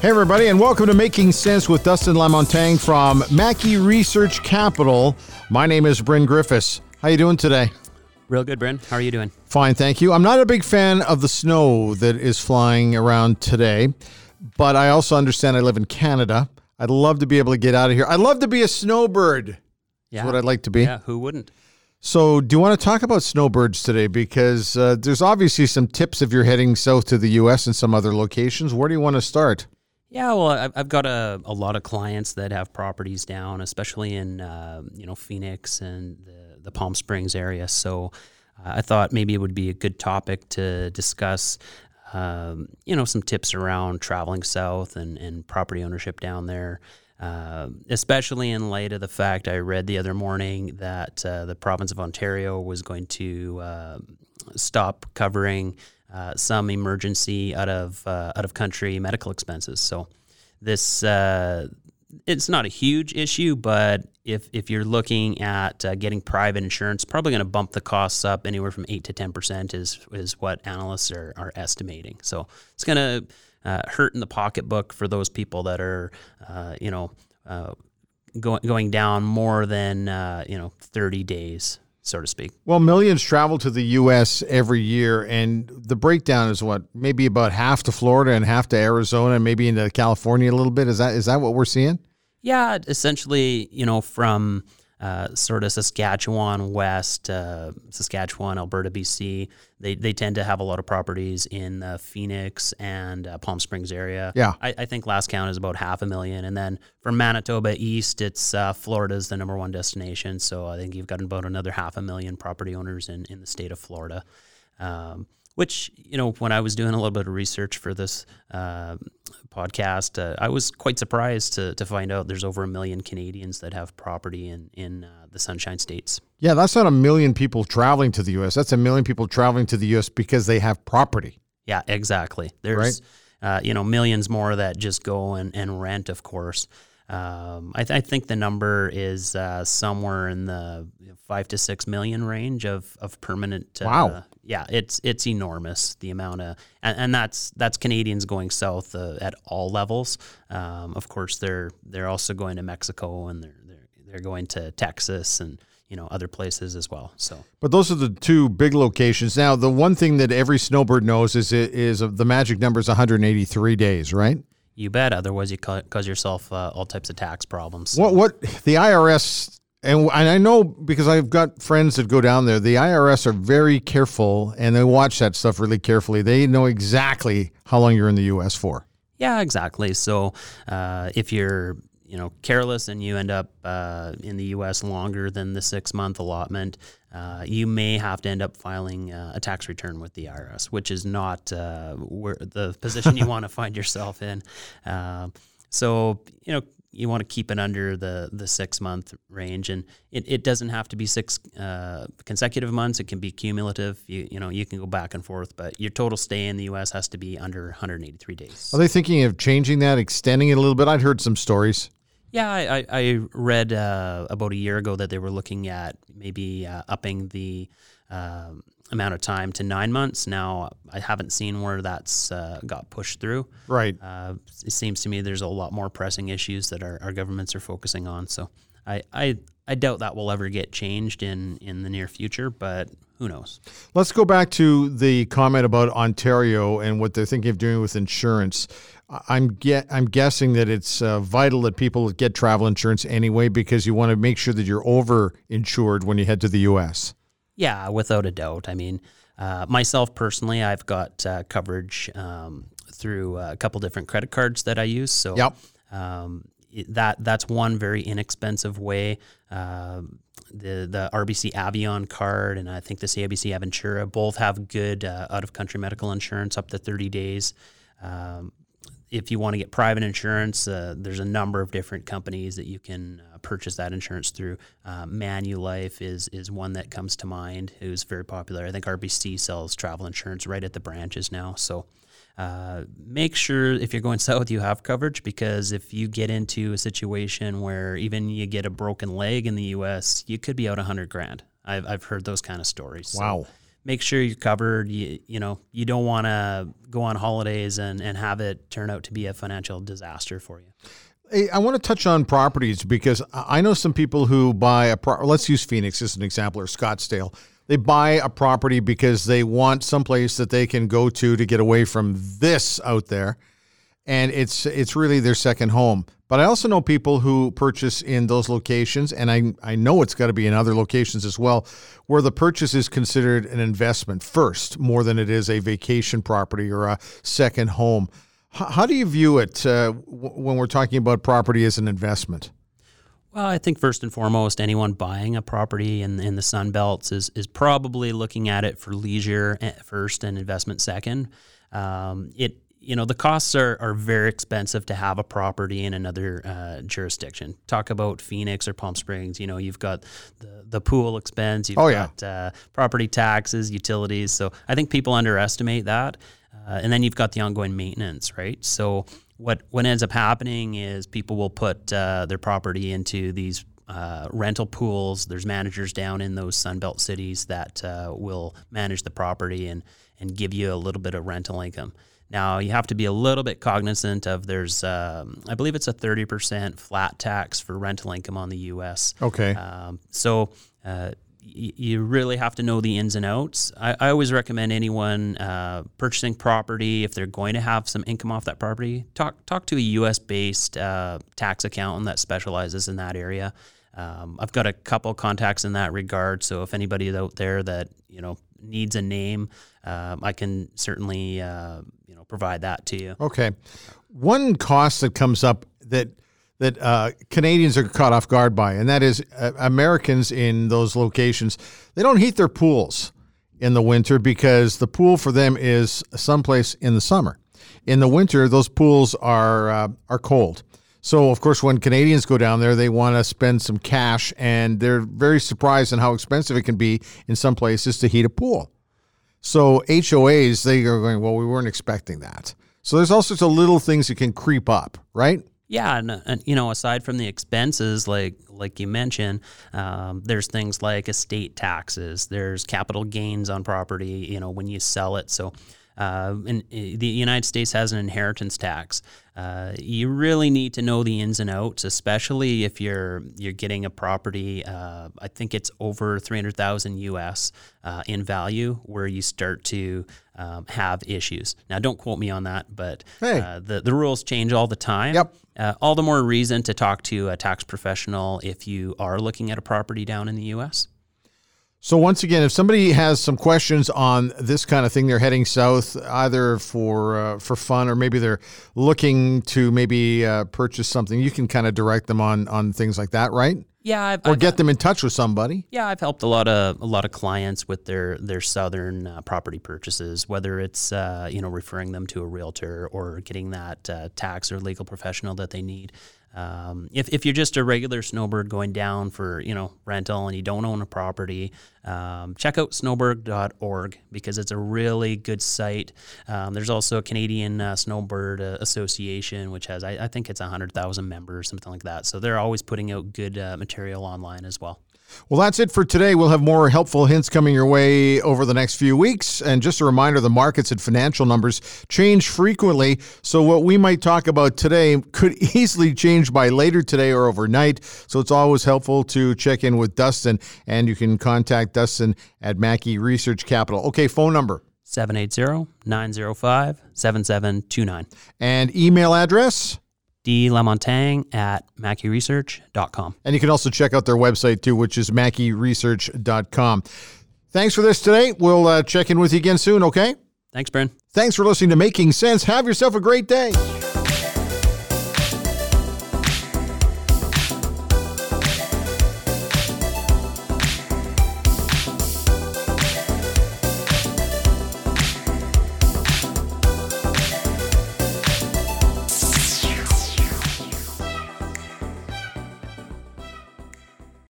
Hey, everybody, and welcome to Making Sense with Dustin Lamontagne from Mackie Research Capital. My name is Bryn Griffiths. How you doing today? Real good, Bryn. How are you doing? Fine, thank you. I'm not a big fan of the snow that is flying around today, but I also understand I live in Canada. I'd love to be able to get out of here. I'd love to be a snowbird. Yeah. That's what I'd like to be. Yeah, who wouldn't? So, do you want to talk about snowbirds today? Because uh, there's obviously some tips if you're heading south to the U.S. and some other locations. Where do you want to start? Yeah, well, I've, got a, a lot of clients that have properties down, especially in uh, you know Phoenix and the, the Palm Springs area. So uh, I thought maybe it would be a good topic to discuss. Um, you know, some tips around traveling south and, and property ownership down there. Uh, especially in light of the fact I read the other morning that uh, the province of Ontario was going to uh, stop covering uh, some emergency out of uh, out of country medical expenses. So this uh, it's not a huge issue, but if if you're looking at uh, getting private insurance, probably going to bump the costs up anywhere from eight to ten percent is is what analysts are are estimating. So it's going to uh, hurt in the pocketbook for those people that are uh, you know going going down more than you know 30 days so to speak. Well, millions travel to the U.S. every year, and the breakdown is what maybe about half to Florida and half to Arizona, and maybe into California a little bit. Is that is that what we're seeing? Yeah, essentially, you know, from uh, sort of Saskatchewan west, uh, Saskatchewan, Alberta, BC. They, they tend to have a lot of properties in the Phoenix and uh, Palm Springs area. Yeah. I, I, think last count is about half a million. And then from Manitoba east, it's uh, Florida's the number one destination. So I think you've got about another half a million property owners in, in the state of Florida. Um, which you know when I was doing a little bit of research for this uh, podcast, uh, I was quite surprised to, to find out there's over a million Canadians that have property in in uh, the Sunshine States. Yeah, that's not a million people traveling to the U.S. That's a million people traveling to the U.S. because they have property. Yeah, exactly. There's right? Uh, you know millions more that just go and, and rent, of course. Um, I, th- I, think the number is uh, somewhere in the five to six million range of of permanent. Uh, wow. Yeah, it's it's enormous the amount of, and, and that's that's Canadians going south uh, at all levels. Um, of course, they're they're also going to Mexico and they're they're they're going to Texas and you know other places as well. So, but those are the two big locations. Now, the one thing that every snowbird knows is is the magic number is 183 days, right? You bet. Otherwise, you cause yourself uh, all types of tax problems. What what the IRS and and I know because I've got friends that go down there. The IRS are very careful and they watch that stuff really carefully. They know exactly how long you're in the U.S. for. Yeah, exactly. So uh, if you're you know careless and you end up uh, in the U.S. longer than the six month allotment, uh, you may have to end up filing uh, a tax return with the IRS, which is not uh, where the position you want to find yourself in. Uh, so you know you want to keep it under the the six month range, and it, it doesn't have to be six uh, consecutive months. It can be cumulative. You you know you can go back and forth, but your total stay in the U.S. has to be under 183 days. Are they thinking of changing that, extending it a little bit? I'd heard some stories. Yeah, I, I read uh, about a year ago that they were looking at maybe uh, upping the um, amount of time to nine months. Now, I haven't seen where that's uh, got pushed through. Right. Uh, it seems to me there's a lot more pressing issues that our, our governments are focusing on. So I, I, I doubt that will ever get changed in, in the near future, but who knows? Let's go back to the comment about Ontario and what they're thinking of doing with insurance. I'm get I'm guessing that it's uh, vital that people get travel insurance anyway because you want to make sure that you're over insured when you head to the U.S. Yeah, without a doubt. I mean, uh, myself personally, I've got uh, coverage um, through a couple different credit cards that I use. So yep. Um, that that's one very inexpensive way. Uh, the the RBC Avion card and I think the CIBC Aventura both have good uh, out of country medical insurance up to 30 days. Um, if you want to get private insurance, uh, there's a number of different companies that you can uh, purchase that insurance through. Uh, Manulife is is one that comes to mind, who's very popular. I think RBC sells travel insurance right at the branches now. So uh, make sure if you're going south, you have coverage because if you get into a situation where even you get a broken leg in the U.S., you could be out a hundred grand. I've I've heard those kind of stories. Wow. So make sure you're covered. You, you know, you don't want to go on holidays and, and have it turn out to be a financial disaster for you. I want to touch on properties because I know some people who buy a pro- let's use Phoenix as an example or Scottsdale. They buy a property because they want someplace that they can go to to get away from this out there. And it's it's really their second home. But I also know people who purchase in those locations, and I, I know it's got to be in other locations as well, where the purchase is considered an investment first more than it is a vacation property or a second home. How do you view it uh, when we're talking about property as an investment? Well, I think first and foremost, anyone buying a property in, in the Sun Belts is, is probably looking at it for leisure first and investment second. Um, it you know the costs are, are very expensive to have a property in another uh, jurisdiction. Talk about Phoenix or Palm Springs. You know you've got the, the pool expense. You've oh, got yeah. uh, property taxes, utilities. So I think people underestimate that. Uh, and then you've got the ongoing maintenance, right? So what what ends up happening is people will put uh, their property into these uh, rental pools. There's managers down in those Sunbelt cities that uh, will manage the property and and give you a little bit of rental income. Now you have to be a little bit cognizant of there's um, I believe it's a 30% flat tax for rental income on the U.S. Okay. Um, so uh, you really have to know the ins and outs. I, I always recommend anyone uh, purchasing property if they're going to have some income off that property, talk talk to a U.S. based uh, tax accountant that specializes in that area. Um, I've got a couple contacts in that regard, so if anybody out there that you know needs a name, um, I can certainly uh, you know provide that to you. Okay, one cost that comes up that that uh, Canadians are caught off guard by, and that is uh, Americans in those locations. They don't heat their pools in the winter because the pool for them is someplace in the summer. In the winter, those pools are uh, are cold. So, of course, when Canadians go down there, they want to spend some cash, and they're very surprised in how expensive it can be in some places to heat a pool. So, HOAs, they are going, well, we weren't expecting that. So, there's all sorts of little things that can creep up, right? Yeah, and, and, you know, aside from the expenses, like like you mentioned, um, there's things like estate taxes. There's capital gains on property. You know, when you sell it. So uh, and uh, the United States has an inheritance tax. Uh, you really need to know the ins and outs, especially if you're you're getting a property. Uh, I think it's over three hundred thousand US uh, in value, where you start to um, have issues. Now, don't quote me on that, but hey. Uh, the the rules change all the time. Yep. all the more reason to talk to a tax professional if you are looking at a property down in the U.S. So once again, if somebody has some questions on this kind of thing, they're heading south either for uh, for fun or maybe they're looking to maybe uh, purchase something. You can kind of direct them on on things like that, right? Yeah, I've, or I've, get them in touch with somebody. Yeah, I've helped a lot of a lot of clients with their their southern uh, property purchases, whether it's uh, you know referring them to a realtor or getting that uh, tax or legal professional that they need. Um, if, if you're just a regular snowbird going down for you know rental and you don't own a property, um, check out snowbird.org because it's a really good site. Um, there's also a Canadian uh, Snowbird uh, Association, which has I, I think it's hundred thousand members, something like that. So they're always putting out good uh, material online as well. Well, that's it for today. We'll have more helpful hints coming your way over the next few weeks. And just a reminder the markets and financial numbers change frequently. So, what we might talk about today could easily change by later today or overnight. So, it's always helpful to check in with Dustin. And you can contact Dustin at Mackie Research Capital. Okay, phone number 780 905 7729. And email address? Dlamontagne at mackieresearch.com. And you can also check out their website too, which is mackieresearch.com. Thanks for this today. We'll uh, check in with you again soon, okay? Thanks, Bryn. Thanks for listening to Making Sense. Have yourself a great day.